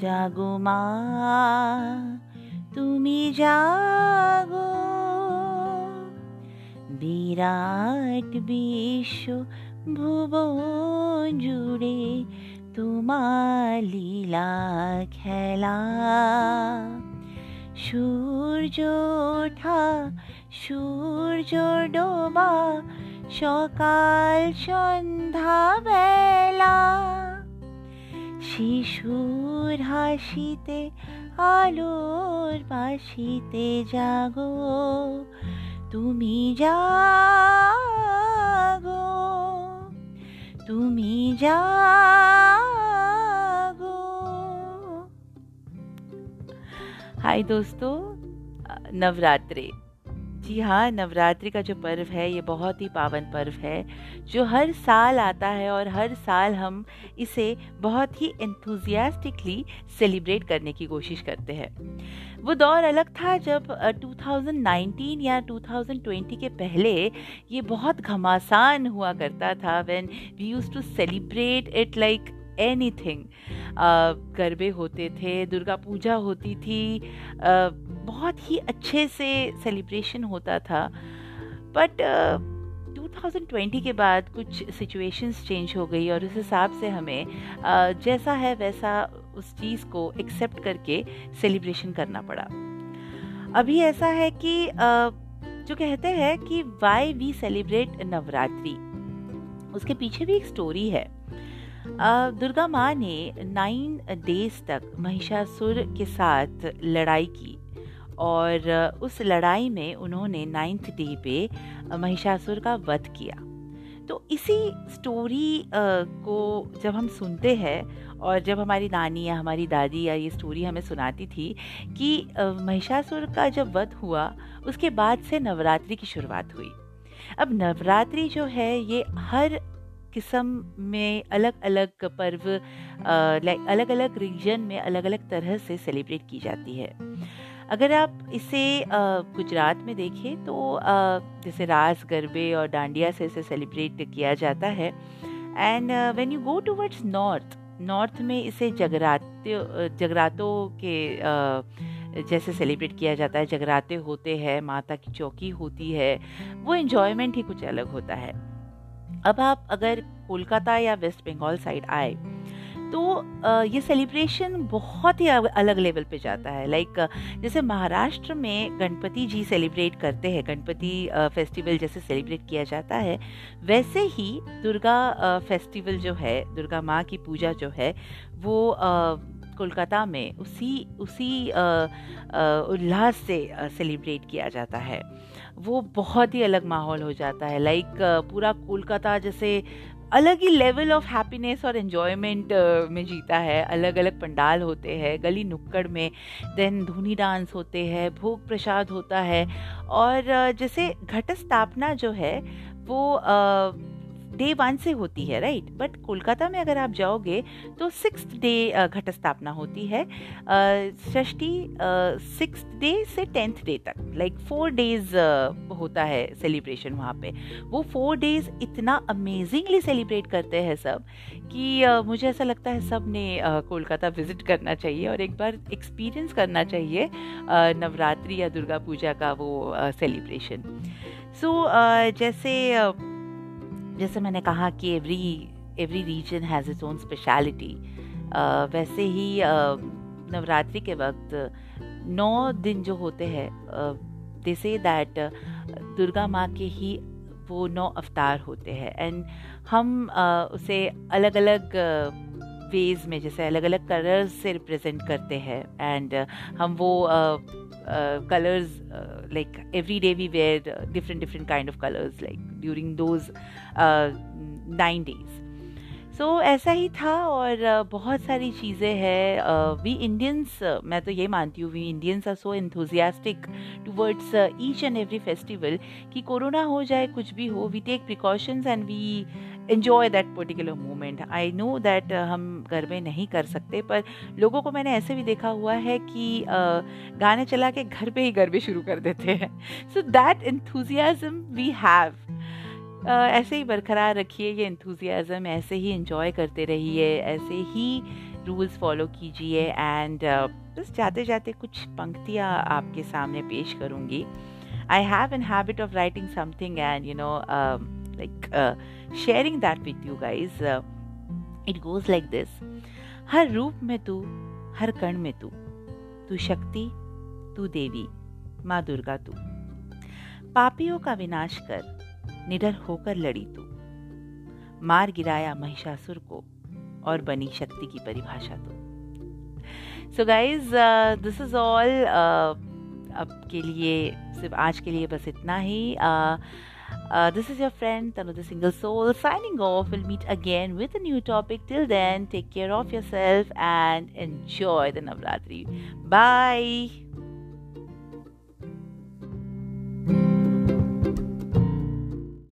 জাগো মা, তুমি জাগো। বিরাট বিশ্ব ভুবন জুড়ে তোমার লীলা খেলা। সূর্য ওঠা, সূর্য ডোবা, সকাল সন্ধ্যা শিশুর হাসিতে আলোর বাসিতে জাগো তুমি জাগো তুমি जागो हाय दोस्तों नवरात्रि जी हाँ नवरात्रि का जो पर्व है ये बहुत ही पावन पर्व है जो हर साल आता है और हर साल हम इसे बहुत ही एंथुजियास्टिकली सेलिब्रेट करने की कोशिश करते हैं। वो दौर अलग था जब 2019 या 2020 के पहले ये बहुत घमासान हुआ करता था when we use to celebrate it like anything गरबे होते थे दुर्गा पूजा होती थी uh, बहुत ही अच्छे से सेलिब्रेशन होता था। बट uh, 2020 के बाद कुछ सिचुएशंस चेंज हो गई और उस हिसाब से हमें uh, जैसा है वैसा उस चीज़ को एक्सेप्ट करके सेलिब्रेशन करना पड़ा। अभी ऐसा है कि uh, जो कहते हैं कि वाई वी सेलिब्रेट नवरात्रि उसके पीछे भी एक स्टोरी है। दुर्गा माँ ने नाइन डेज़ तक महिषासुर के साथ लड़ाई की। और उस लड़ाई में उन्होंने नाइन्थ डे पे महिषासुर का वध किया। तो इसी स्टोरी को जब हम सुनते हैं और जब हमारी नानी या हमारी दादी या ये स्टोरी हमें सुनाती थी कि महिषासुर का जब वध हुआ, उसके बाद से नवरात्रि की शुरुआत हुई। अब नवरात्रि जो है, ये हर किस्म में अलग अलग पर्व लाइक अलग अलग रीजन में अलग अलग तरह से सेलिब्रेट की जाती है। अगर आप इसे गुजरात में देखें तो जैसे रास, गरबे और डांडिया से इसे सेलिब्रेट किया जाता है। And when you go towards north north में इसे जगराते जगरातों के जैसे सेलिब्रेट किया जाता है। जगराते होते हैं, माता की चौकी होती है, वो इन्जॉयमेंट ही कुछ अलग होता है। अब आप अगर कोलकाता या वेस्ट बंगाल साइड आए तो ये सेलिब्रेशन बहुत ही अलग लेवल पे जाता है। लाइक जैसे महाराष्ट्र में गणपति जी सेलिब्रेट करते हैं, गणपति फेस्टिवल जैसे सेलिब्रेट किया जाता है, वैसे ही दुर्गा फेस्टिवल जो है, दुर्गा माँ की पूजा जो है, वो कोलकाता में उसी उसी उल्लास से सेलिब्रेट किया जाता है। वो बहुत ही अलग माहौल हो जाता है। लाइक पूरा कोलकाता जैसे अलग ही लेवल ऑफ़ हैप्पीनेस और एन्जॉयमेंट में जीता है। अलग अलग पंडाल होते हैं, गली नुक्कड़ में देन धुनी डांस होते हैं, भोग प्रसाद होता है। और जैसे घट स्थापना जो है, वो डे वन से होती है राइट बट कोलकाता में अगर आप जाओगे तो सिक्स डे घट स्थापना होती है। षष्ठी सिक्स डे से टेंथ डे तक लाइक फोर डेज़ होता है सेलिब्रेशन वहाँ पे। वो फोर डेज़ इतना अमेजिंगली सेलिब्रेट करते हैं सब कि uh, मुझे ऐसा लगता है सबने कोलकाता विज़िट करना चाहिए और एक बार एक्सपीरियंस करना चाहिए नवरात्रि या दुर्गा पूजा का वो सेलिब्रेशन सो so, जैसे जैसे मैंने कहा कि every every region has its own speciality वैसे ही नवरात्रि के वक्त नौ दिन जो होते हैं दे से दैट दुर्गा माँ के ही वो नौ अवतार होते हैं. एंड हम उसे अलग अलग वेज में, जैसे अलग अलग कलर्स से रिप्रेजेंट करते हैं. एंड हम वो colors uh, like every day we wear uh, different different kind of colors like during those uh, nine days so so, ऐसा ही था और बहुत सारी चीज़ें हैं वी इंडियंस मैं तो ये मानती हूँ we Indians are so enthusiastic towards each and every festival कि कोरोना हो जाए कुछ भी हो we take precautions and we enjoy that particular moment I know that हम घर में नहीं कर सकते पर लोगों को मैंने ऐसे भी देखा हुआ है कि uh, गाने चला के घर पे ही गरबे शुरू कर देते हैं। So that enthusiasm we have ऐसे ही बरकरार रखिए ये इंथुजियाज़म ऐसे ही इंजॉय करते रहिए ऐसे ही रूल्स फॉलो कीजिए एंड uh, बस जाते जाते कुछ पंक्तियाँ आपके सामने पेश करूँगी। I have an habit of writing something and you know like sharing that with you guys it goes like this हर रूप में तू, हर कण में तू तू शक्ति, तू देवी, माँ दुर्गा तू। पापियों का विनाश कर, निडर होकर लड़ी तू। मार गिराया महिषासुर को और बनी शक्ति की परिभाषा तू। So guys this is all अब के लिए, सिर्फ़ आज के लिए बस इतना ही। Uh, this is your friend Tanu the Single Soul signing off. We'll meet again with a new topic. Till then, take care of yourself and enjoy the Navratri. Bye.